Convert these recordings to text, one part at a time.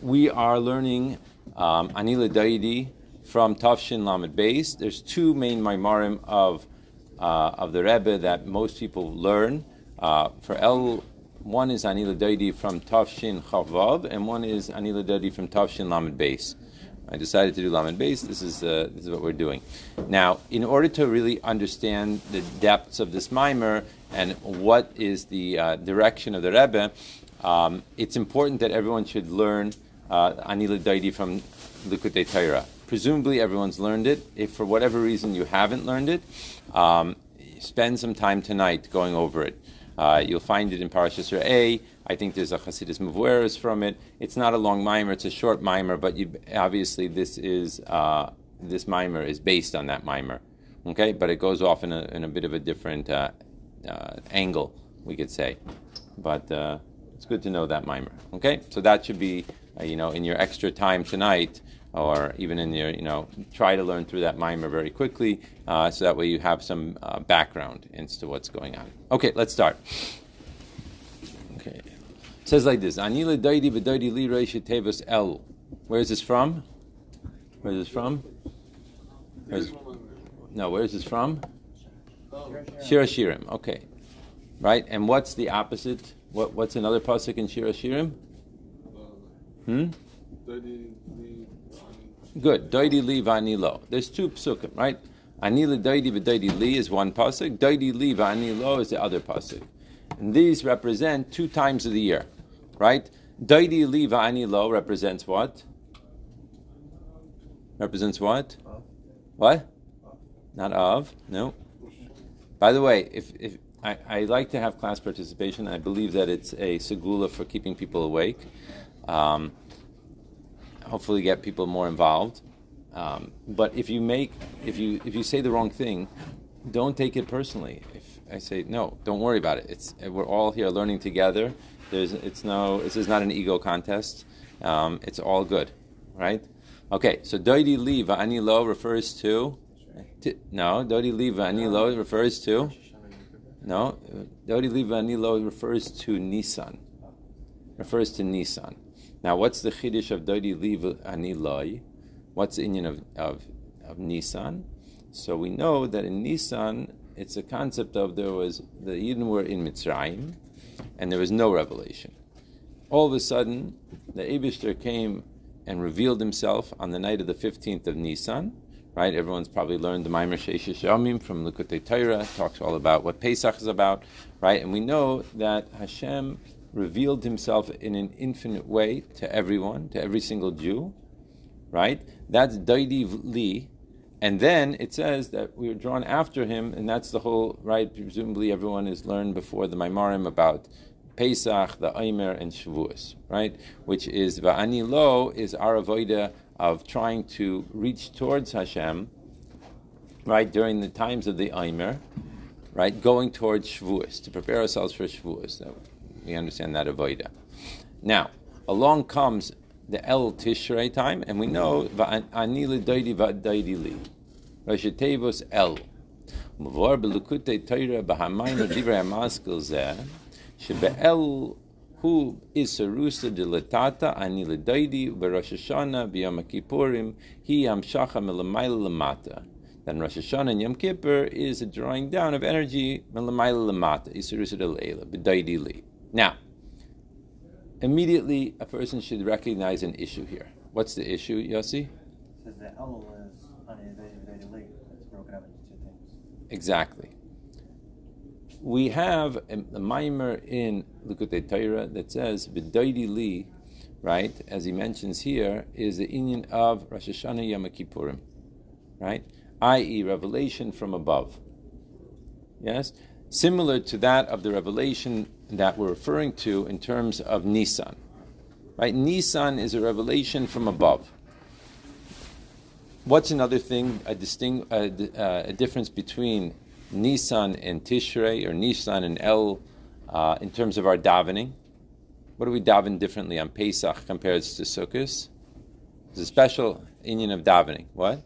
We are learning um, Anila Daidi from Tafshin Lamed Beis. There's two main Maimarim of uh, of the Rebbe that most people learn. Uh, for El, one is Anila Daidi from Tafshin Chavav, and one is Anila Daidi from Tafshin Lamed Beis. I decided to do Lamed Beis. This is uh, this is what we're doing. Now, in order to really understand the depths of this mimer and what is the uh, direction of the Rebbe. Um, it's important that everyone should learn uh, Anila Daidi from Likutei Torah. Presumably, everyone's learned it. If for whatever reason you haven't learned it, um, spend some time tonight going over it. Uh, you'll find it in Parashas A. I think there's a Chassidus Mevoeres from it. It's not a long mimer; it's a short mimer. But you, obviously, this is uh, this mimer is based on that mimer. Okay, but it goes off in a, in a bit of a different uh, uh angle, we could say. But uh, it's good to know that mimer. Okay, so that should be uh, you know in your extra time tonight, or even in your you know try to learn through that mimer very quickly, uh, so that way you have some uh, background into what's going on. Okay, let's start. Okay, it says like this: Anila daidi v'daidi li tevus el. Where is this from? Where is this from? Where's, no, where is this from? Shira Shirim. Okay, right. And what's the opposite? What, what's another pasuk in Shir Shirim? Hmm? Good. Doidi li vani lo. There's two psukim, right? Anila doidi v'doidi li is one pasuk. Doidi li vani lo is the other pasuk. And these represent two times of the year, right? Doidi li vani lo represents what? Represents what? What? Not of? No. By the way, if, if I, I, like to have class participation. I believe that it's a segula for keeping people awake. Um, hopefully, get people more involved. Um, but if you make, if you if you say the wrong thing, don't take it personally. If I say no, don't worry about it. It's we're all here learning together. There's it's no this is not an ego contest. Um, it's all good, right? Okay, so doidi li va'ani lo refers to, to no doidi li va'ani lo refers to no, Dodi Liva refers to Nissan. Refers to Nissan. Now, what's the chiddush of Dodi Liva Aniloi? What's the inyan of, of, of Nisan? So we know that in Nissan, it's a concept of there was the Yidden were in Mitzrayim, and there was no revelation. All of a sudden, the Aibershter came and revealed himself on the night of the 15th of Nisan, right? Everyone's probably learned the Maimer Sheish Yomim from Likutei Torah, talks all about what Pesach is about, right? And we know that Hashem revealed himself in an infinite way to everyone, to every single Jew, right? That's Daidiv Li. And then it says that we were drawn after him, and that's the whole, right? Presumably everyone has learned before the Maimarim about Pesach, the Aimer, and Shavuos, right? Which is Va'ani Lo is our avoida of trying to reach towards Hashem, right, during the times of the Aimer, right, going towards Shavuos, to prepare ourselves for Shavuos. We understand that avoida. Now, along comes the El Tishrei time, and we know Ani Daidi Va'daidi Li. Rosh El. Mavor Belukute Torah Bahamayna Divrei Hamaskil Zeh, Shebe'el who is sarusa dilatata ani ledaidi b'Rosh Hashanah b'Yom Kippurim he amshacha melamayla lamata. Then Rosh Hashanah and Yom Kippur is a drawing down of energy melamayla lamata isarusa dilayla b'daidi li. Now, immediately a person should recognize an issue here. What's the issue, Yossi? Says the Elul is ani li. It's broken up into two things. Exactly we have a, a mimer in Likutei Torah that says "B'daidi li," right? As he mentions here, is the union of Rosh Hashanah Yom Kippurim, right? I.e., revelation from above. Yes, similar to that of the revelation that we're referring to in terms of Nisan, right? Nisan is a revelation from above. What's another thing, a, distinct, a, a difference between Nisan and Tishrei, or Nisan and El, uh, in terms of our davening? What do we daven differently on Pesach compared to Sukkot? There's a special union of davening. What?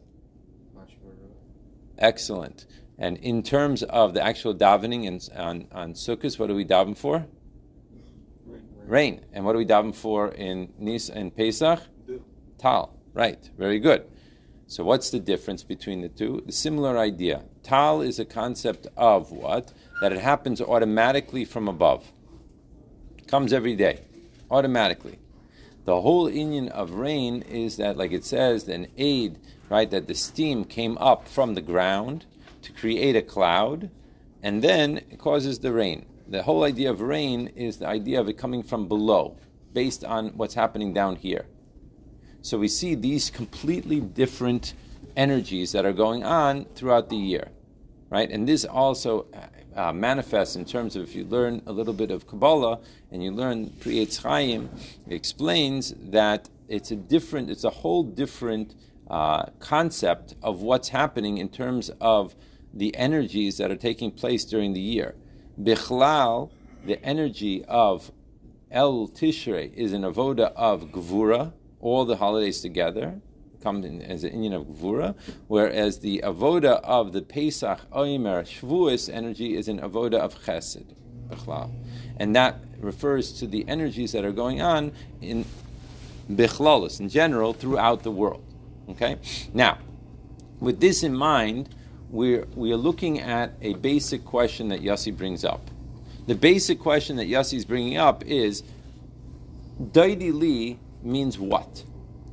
Excellent. And in terms of the actual davening and on, on Sukkot, what do we daven for? Rain. And what do we daven for in Nis and Pesach? Tal. Right. Very good. So what's the difference between the two? The similar idea. Tal is a concept of what? That it happens automatically from above. Comes every day. Automatically. The whole union of rain is that, like it says, an aid, right, that the steam came up from the ground to create a cloud, and then it causes the rain. The whole idea of rain is the idea of it coming from below, based on what's happening down here. So we see these completely different energies that are going on throughout the year, right? And this also uh, manifests in terms of if you learn a little bit of Kabbalah and you learn Pri Etz Chaim, explains that it's a different, it's a whole different uh, concept of what's happening in terms of the energies that are taking place during the year. Bichlal, the energy of El Tishrei is an avoda of Gvura, all the holidays together come in as an inyan of Gvura, whereas the avoda of the Pesach, Oimer, Shavuos energy is an avoda of Chesed, Bichlal. And that refers to the energies that are going on in Bichlalis, in general, throughout the world. Okay? Now, with this in mind, we're, we are looking at a basic question that Yossi brings up. The basic question that Yossi is bringing up is Daidi Li means what?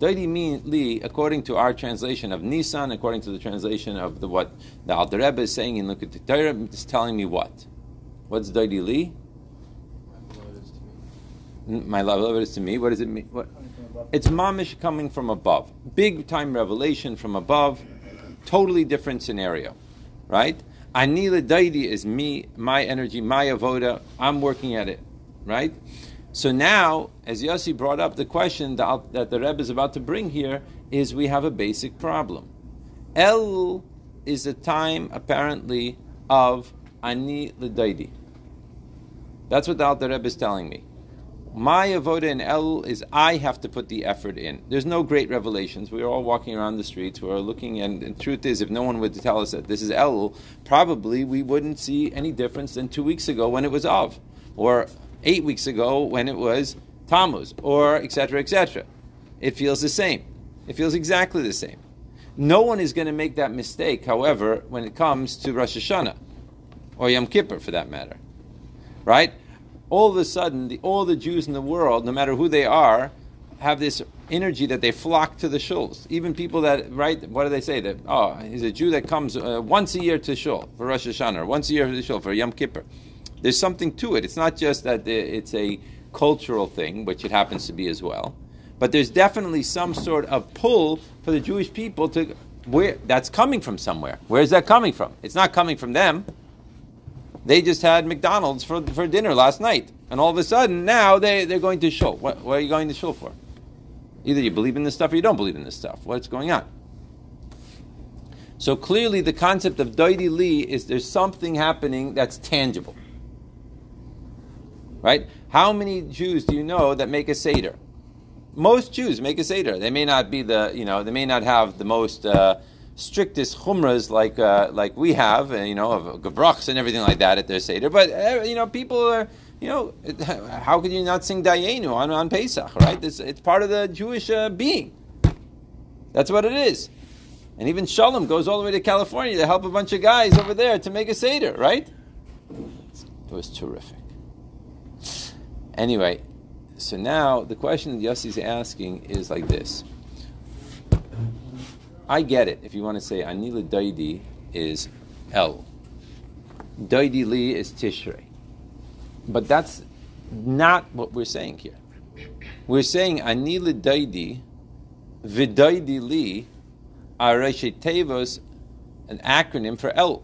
Daidi Li, according to our translation of Nisan, according to the translation of the what the Alter Rebbe is saying in Likkutei Torah, is telling me what? What's Daidi Li? My love is to me. What does it mean? What? It's mamish coming from above. Big time revelation from above Totally different scenario, right? Anila Daidi is me, my energy, my avoda. I'm working at it, right? So now, as Yossi brought up the question that, that the Rebbe is about to bring here, is we have a basic problem. El is a time apparently of ani l'daidi. That's what the Alter Rebbe is telling me. My avoda in El is I have to put the effort in. There's no great revelations. We are all walking around the streets. We are looking, and the truth is, if no one would tell us that this is El, probably we wouldn't see any difference than two weeks ago when it was Av, or eight weeks ago when it was Tammuz, or etc. etc. It feels the same. It feels exactly the same. No one is going to make that mistake, however, when it comes to Rosh Hashanah or Yom Kippur, for that matter, right? all of a sudden, the, all the Jews in the world, no matter who they are, have this energy that they flock to the shuls. Even people that, right, what do they say? That, oh, he's a Jew that comes uh, once a year to shul for Rosh Hashanah, once a year to shul for Yom Kippur. There's something to it. It's not just that it's a cultural thing, which it happens to be as well, but there's definitely some sort of pull for the Jewish people to where that's coming from somewhere. Where's that coming from? It's not coming from them. They just had McDonald's for, for dinner last night. And all of a sudden, now they, they're going to shul. What, what are you going to shul for? Either you believe in this stuff or you don't believe in this stuff. What's going on? So clearly, the concept of Daidi Li is there's something happening that's tangible. Right? How many Jews do you know that make a Seder? Most Jews make a Seder. They may not be the, you know, they may not have the most. Uh, strictest chumras like uh, like we have, you know, of gebrokts and everything like that at their seder. But uh, you know, people are, you know, how could you not sing Dayenu on, on Pesach, right? It's, it's part of the Jewish uh, being. That's what it is. And even Shalom goes all the way to California to help a bunch of guys over there to make a seder, right? It was terrific. Anyway, so now the question that Yossi's asking is like this. I get it. If you want to say Anila Daidi is El, Daidi Li is Tishrei. But that's not what we're saying here. We're saying Anila Daidi, Vidaidi Li, are an acronym for El.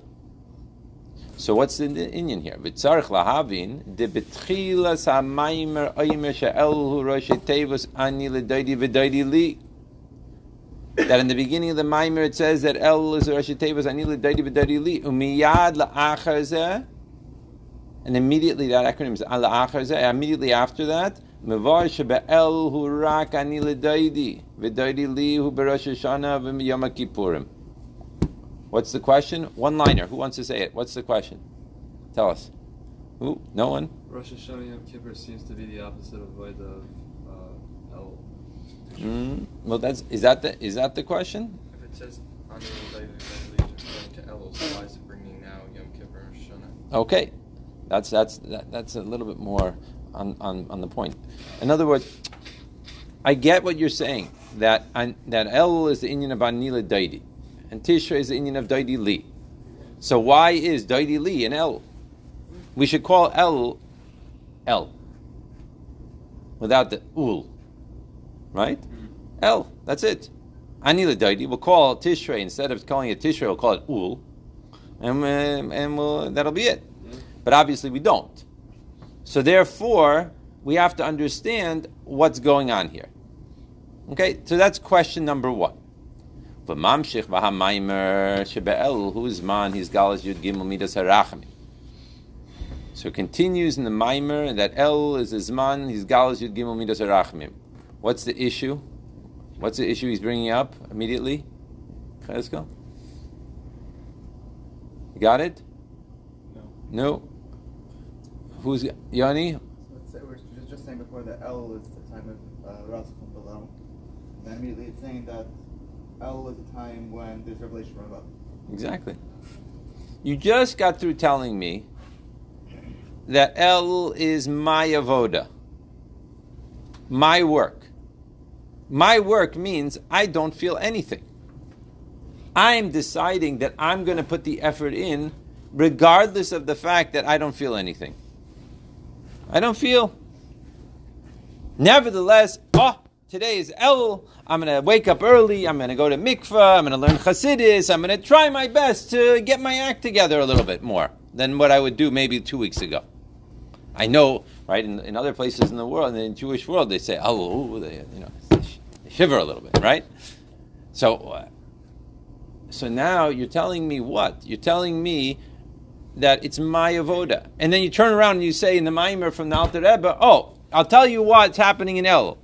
So what's the inyan here? Lahavin de betchilas ha'maimer oimer she'el hu rosh tevos ani v'daidi li that in the beginning of the Maimer it says that El is Rosh Tevas Anil Daidi B'Daidi Li Umiyad La'achar and immediately that acronym is La'achar Immediately after that, Mevar Shebe'el Hu Rak Anil Daidi V'Daidi Li Hu B'Rosh Hashanah V'Yom Kippurim. What's the question? One liner. Who wants to say it? What's the question? Tell us. Who? No one. Rosh Hashanah Yom Kippur seems to be the opposite of Void of uh, El. Mm, well, that's is that the is that the question? If it says on the to El, why is it bringing now Yom Kippur Rosh Hashanah? Okay, that's that's that, that's a little bit more on, on, on the point. In other words, I get what you're saying that that El is the inyan of Anila Daidi, and Tishrei is the inyan of Daidi Li. So why is Daidi Li an El? We should call El El without the Ul, right? El, that's it. Anila Daidi. We'll call Tishrei instead of calling it Tishrei, we'll call it Ul, and uh, and we'll, that'll be it. But obviously we don't. So therefore, we have to understand what's going on here. Okay, so that's question number one. V'mamshich v'hamaimer shebe'el who's man his galas yud gimel midas harachmi. So it continues in the maimer that El is his man his galas yud gimel midas harachmim. What's the issue? What's the issue he's bringing up immediately? Cheskel? You got it? No. No. Who's Yanni? Let's say we're just, saying before that L is the time of uh, Rasul from below. Then immediately it's saying that L is the time when there's revelation from above. Exactly. You just got through telling me that L is my avoda, my work. My work means I don't feel anything. I'm deciding that I'm going to put the effort in regardless of the fact that I don't feel anything. I don't feel. Nevertheless, oh, today is El. I'm going to wake up early. I'm going to go to mikvah. I'm going to learn Chassidus. I'm going to try my best to get my act together a little bit more than what I would do maybe two weeks ago. I know, right? In, in other places in the world, in the Jewish world, they say, "Oh, they, you know, they shiver a little bit," right? So, uh, so now you're telling me what? You're telling me that it's my avoda, and then you turn around and you say in the Maimer from the Alter Rebbe, "Oh, I'll tell you what's happening in El.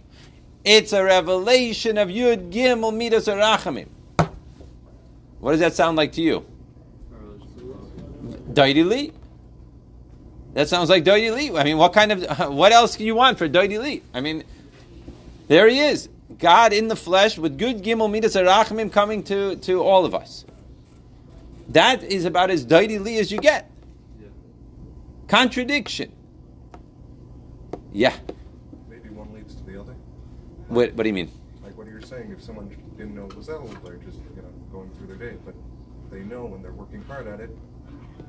It's a revelation of Yud Gimel Midas Arachamim." What does that sound like to you? Daidi Li. That sounds like Daidi Li. I mean, what kind of what else can you want for Daidi Li? I mean, there he is, God in the flesh with good Gimel Midas Arachamim coming to to all of us. That is about as Daidi Li as you get. Contradiction. Yeah. Maybe one leads to the other. What, what do you mean? Like what you're saying, if someone didn't know it was El, they're just you know going through their day, but they know when they're working hard at it,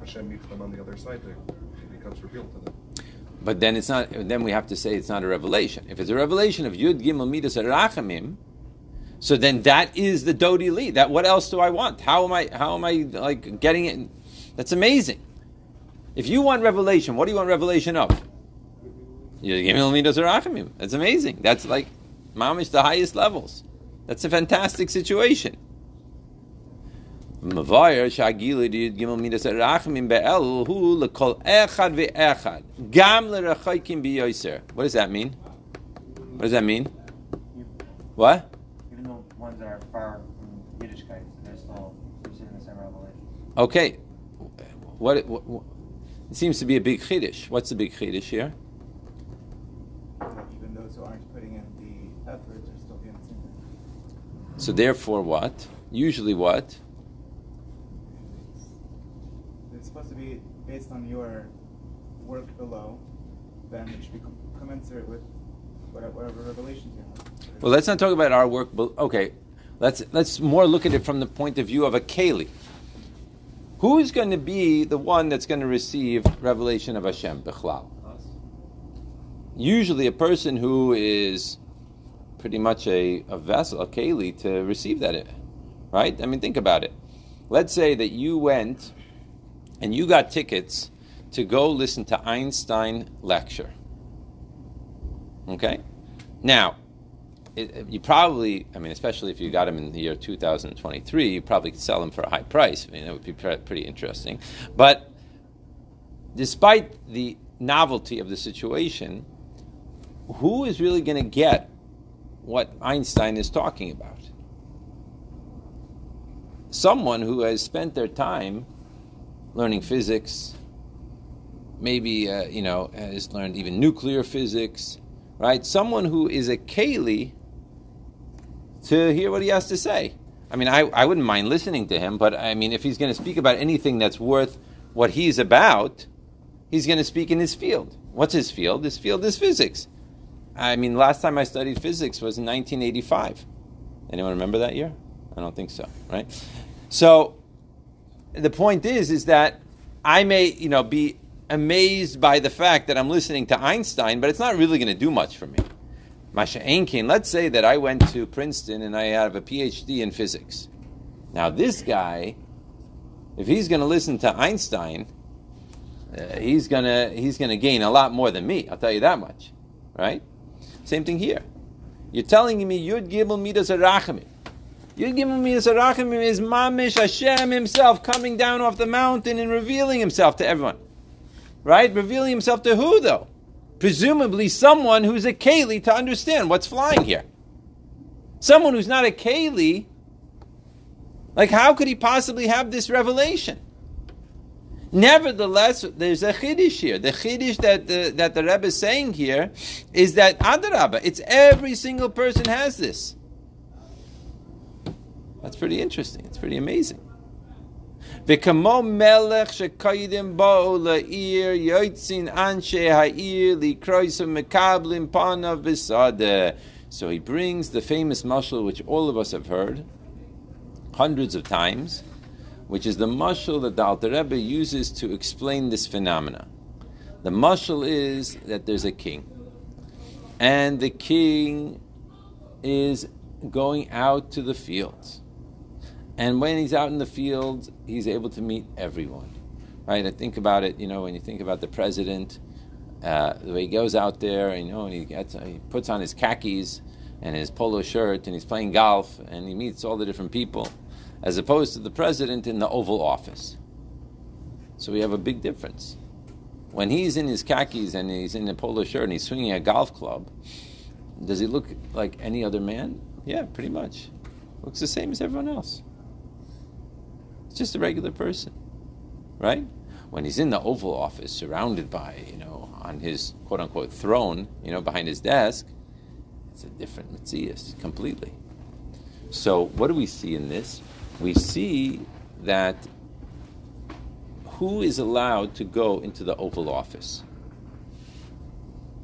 Hashem meets them on the other side. It becomes revealed to them. But then it's not. Then we have to say it's not a revelation. If it's a revelation of Yud Gimel Midas Arachamim, so then that is the Dodi Li. That what else do I want? How am I? How am I like getting it? That's amazing. If you want revelation, what do you want revelation of? Yud Gimel Midas Arachamim. That's amazing. That's like mamish the highest levels. That's a fantastic situation. Mavayr shagila did gimel midas rachmim be'el hu lekol echad ve'echad gam lerachaykim biyoser. What does that mean? What does that mean? What? Even though ones that are far from Yiddishkeit, they're still receiving the same revelation. Okay. What, what, what? It seems to be a big chiddush. What's the big chiddush here? That even those who aren't putting in the efforts are still getting the same thing. So therefore, what? Usually, what? It's supposed to be based on your work below, then it should be commensurate with whatever, whatever revelations you have. Well, let's not talk about our work. But okay, let's let's more look at it from the point of view of a keli. Who's going to be the one that's going to receive revelation of Hashem, Bechlal? Usually, a person who is pretty much a, a vessel, a keli, to receive that, right? I mean, think about it. Let's say that you went and you got tickets to go listen to Einstein lecture. Okay, now it, you probably, I mean, especially if you got them in the year 2023, you probably could sell them for a high price. I mean, that would be pre- pretty interesting. But despite the novelty of the situation, who is really going to get what Einstein is talking about? Someone who has spent their time learning physics, maybe uh, you know has learned even nuclear physics, right? Someone who is a keli to hear what he has to say. I mean, I, I wouldn't mind listening to him, but I mean, if he's going to speak about anything that's worth what he's about, he's going to speak in his field. What's his field? His field is physics. I mean, last time I studied physics was in 1985. Anyone remember that year? I don't think so, right? So the point is, is that I may, you know, be amazed by the fact that I'm listening to Einstein, but it's not really going to do much for me. Mah she'ein kein, let's say that I went to Princeton and I have a PhD in physics. Now, this guy, if he's going to listen to Einstein, uh, he's gonna he's gonna gain a lot more than me. I'll tell you that much, right? Same thing here. You're telling me Yud Gimel Midas Arachamim. Yud Gimel Midas Arachamim is Mamish Hashem Himself coming down off the mountain and revealing Himself to everyone, right? Revealing Himself to who though? Presumably someone who's a Keli to understand what's flying here. Someone who's not a Keli, like how could he possibly have this revelation? Nevertheless, there's a chiddush here. The chiddush that the, that the Rebbe is saying here is that adarabba, it's every single person has this. That's pretty interesting. It's pretty amazing. וכמו מלך שקודם באו לעיר, יוצאים אנשי העיר לקרויס ומקבלים פניו בסדה. So he brings the famous mashal which all of us have heard hundreds of times, which is the mashal that the Alter Rebbe uses to explain this phenomena. The mashal is that there's a king, and the king is going out to the fields. And when he's out in the fields, he's able to meet everyone. Right? I think about it, you know, when you think about the president, uh, the way he goes out there, you know, and he gets, he puts on his khakis and his polo shirt, and he's playing golf, and he meets all the different people, as opposed to the president in the Oval Office. So we have a big difference. When he's in his khakis and he's in a polo shirt and he's swinging a golf club, does he look like any other man? Yeah, pretty much. Looks the same as everyone else It's just a regular person, right? When he's in the Oval Office, surrounded by, you know, on his quote unquote throne, you know, behind his desk, it's a different metzius completely. So, what do we see in this? We see that who is allowed to go into the Oval Office?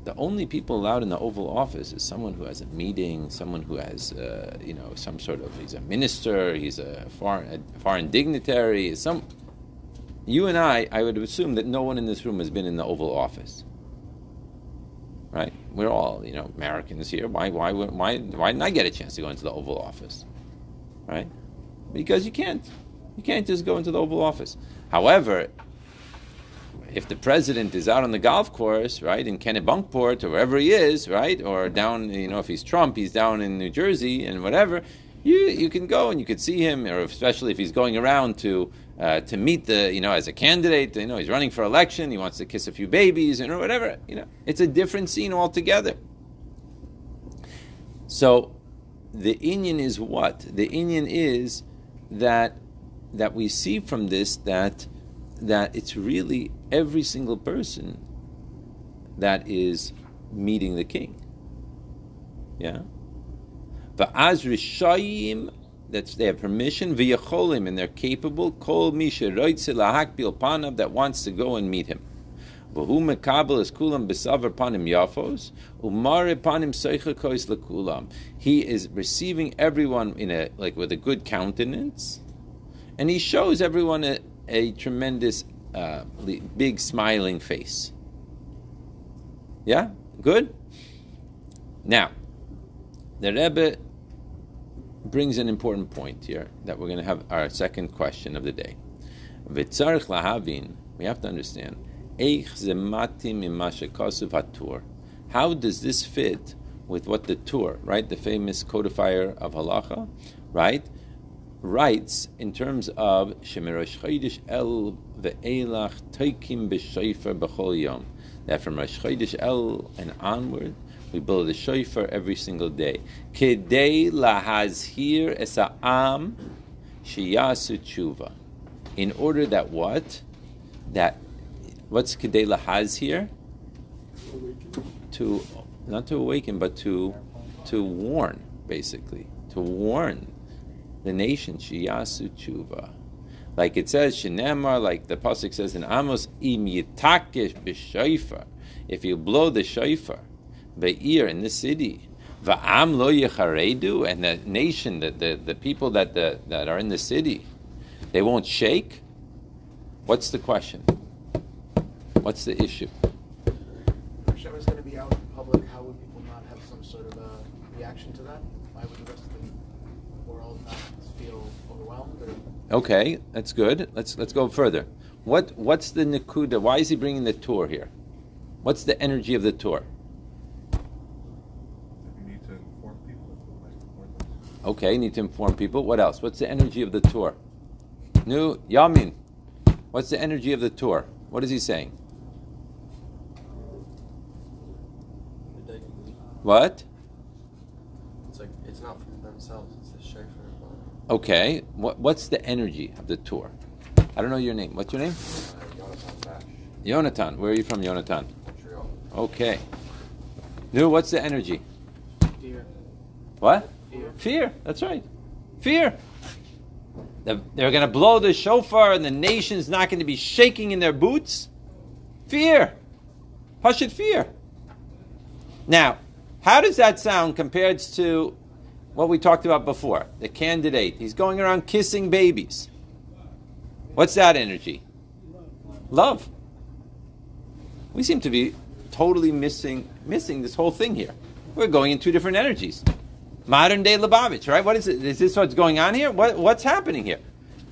the only people allowed in the Oval Office is someone who has a meeting, someone who has, uh, you know, some sort of, he's a minister, he's a foreign, a foreign dignitary, some. You and I, I would assume that no one in this room has been in the Oval Office. Right? We're all, you know, Americans here. Why, why, why, why didn't I get a chance to go into the Oval Office? Right? Because you can't. You can't just go into the Oval Office. However, if the president is out on the golf course, right, in Kennebunkport or wherever he is, right, or down, you know, if he's Trump, he's down in New Jersey and whatever, you you can go and you could see him, or especially if he's going around to uh, to meet the, you know, as a candidate, you know, he's running for election, he wants to kiss a few babies, and or whatever, you know, it's a different scene altogether. So, the inyan is what? The inyan is that that we see from this that that it's really every single person that is meeting the king. Yeah? But as Rishayim, that's they have permission, v'yacholim, and they're capable, kol misha lahakbil panav, that wants to go and meet him. Mekabel is kulam panim yafos, umare panim seicha kois lekulam. He is receiving everyone in a, like with a good countenance, and he shows everyone a, a tremendous uh, big smiling face. Yeah? Good? Now, the Rebbe brings an important point here that we're going to have our second question of the day. We have to understand. How does this fit with what the Tur, right, the famous codifier of halacha, right, writes in terms of Shemirash Chodesh El ve'elach toikim b'shayfer b'chol yom. That from Rosh Chodesh El and onward, we build a shofar every single day. Kedei lahazhir esa'am shiyasu tshuva. In order that what? That What's Kedei Lahaz here? To not to awaken, but to to warn, basically, to warn the nation. Shiyasu tshuva, like it says Shenemar, like the pasuk says in Amos, Im yitakesh b'shofar. If you blow the shofar, be'ir in the city, va'am lo yecharedu, and the nation, the, the, the people that the, that are in the city, they won't shake. What's the question? What's the issue? Hashem is going to be out in public. How would people not have some sort of a reaction to that? Why would the rest of the world not feel overwhelmed? Or Okay, that's good. Let's let's go further. What what's the nikuda? Why is he bringing the Tur here? What's the energy of the Tur? You need to inform people. like, inform them. Okay, need to inform people. What else? What's the energy of the Tur? New Yamin. What's the energy of the Tur? What is he saying? What? It's like it's not for themselves. It's the shofar. Okay. What what's the energy of the Tur? I don't know your name. What's your name? Uh, Jonathan Bash, Yonatan. Where are you from, Yonatan? Montreal. Okay. Nu, what's the energy? fear, What? fear. Fear. That's right. Fear. The- They're going to blow the shofar and the nation's not going to be shaking in their boots. Fear. Hushit fear. Now, how does that sound compared to what we talked about before? The candidate. He's going around kissing babies. What's that energy? Love. We seem to be totally missing missing this whole thing here. We're going in two different energies modern day Lubavitch, right? What is it? Is this what's going on here? What, what's happening here?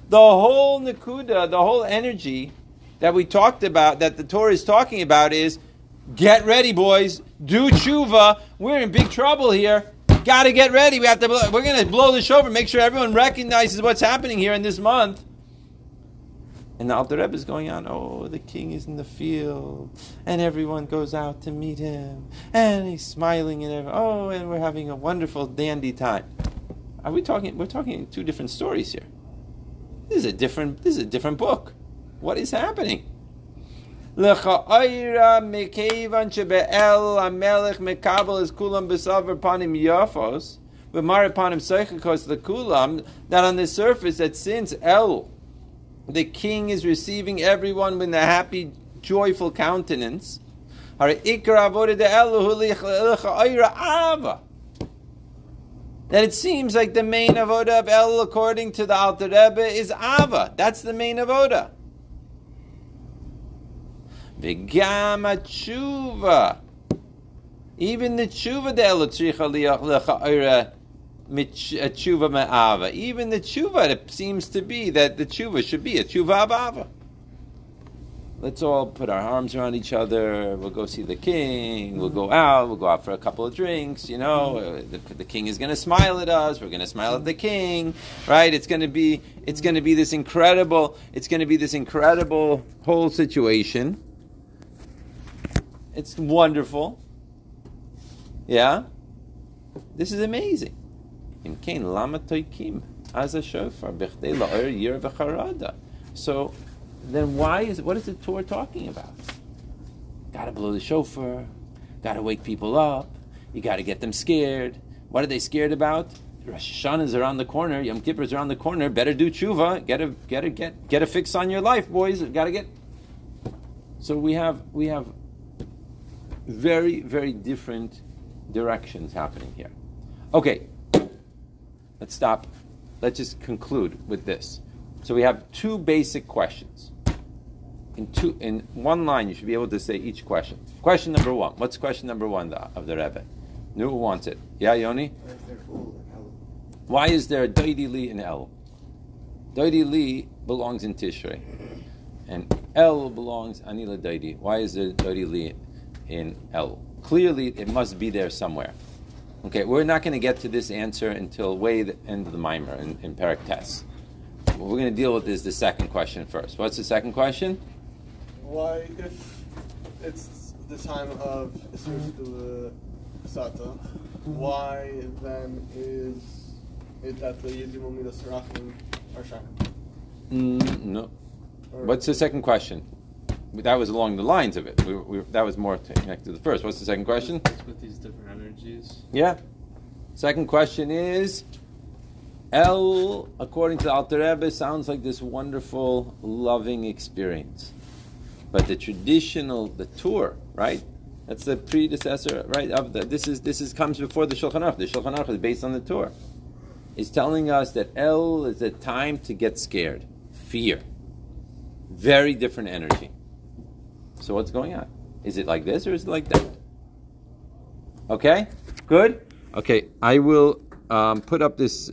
The whole Nakuda, the whole energy that we talked about, that the Torah is talking about, is get ready, boys. Do tshuva. We're in big trouble here. Got to get ready. We have to. Blow, we're going to blow the shofar. Make sure everyone recognizes what's happening here in this month. And the Alter Rebbe is going on, oh, the king is in the field, and everyone goes out to meet him, and he's smiling, and every, oh, and we're having a wonderful dandy time. Are we talking? We're talking two different stories here. This is a different. This is a different book. What is happening? L'cha'ayra mekevan shebe'el hamelech mekabel es kulam besaver panim yafos, v'mar panim seichakos lekulam, that on the surface, that since El, the king is receiving everyone with a happy, joyful countenance. That it seems like the main avoda of El, according to the Alter Rebbe, is Ava. That's the main avoda. V'gam tshuva. Even the tshuva de El tzricha lecha'ira tshuva me'ava. Even the tshuva, it seems to be that the tshuva should be a tshuva of ava. Let's all put our arms around each other. We'll go see the king. We'll go out. We'll go out for a couple of drinks. You know, the, the king is going to smile at us. We're going to smile at the king, right? It's going to be, it's going to be this incredible. It's going to be this incredible whole situation. It's wonderful. Yeah, this is amazing. In Kain lama toikim as a shofar bechdei la'or yir v'charada. So then why is what is the Torah talking about? Got to blow the shofar. Got to wake people up. You got to get them scared. What are they scared about? Rosh is around the corner. Yom is around the corner. Better do tshuva. Get a get a get get a fix on your life, boys. Got to get. So we have we have very very different directions happening here. Okay, let's stop. Let's just conclude with this. So we have two basic questions. In two, in one line, you should be able to say each question. Question number one. What's question number one of the Rebbe? Who wants it? Yeah, Yoni. Why is there a Doidi Li in El? Doidi Li belongs in Tishrei, and El belongs Anila Doidi. Why is there Doidi Li in El? Clearly, it must be there somewhere. Okay, we're not going to get to this answer until way the end of the mimer in, in Parak Tess. What we're going to deal with is the second question first. What's the second question? Why, if it's the time of Isur Sata, why then is it that the Yizimul Midas Rachim are Shakim? Mm, no. Or- What's the second question? That was along the lines of it. We, we, that was more connected to the first. What's the second question? With, with these different energies. Yeah. Second question is El, according to Alter Rebbe, sounds like this wonderful, loving experience. But the traditional, the Tur, right? That's the predecessor, right? Of the, this is this is comes before the Shulchan Aruch. The Shulchan Aruch is based on the Tur. It's telling us that El is a time to get scared, fear. Very different energy. So what's going on? Is it like this or is it like that? Okay, good. Okay, I will um, put up this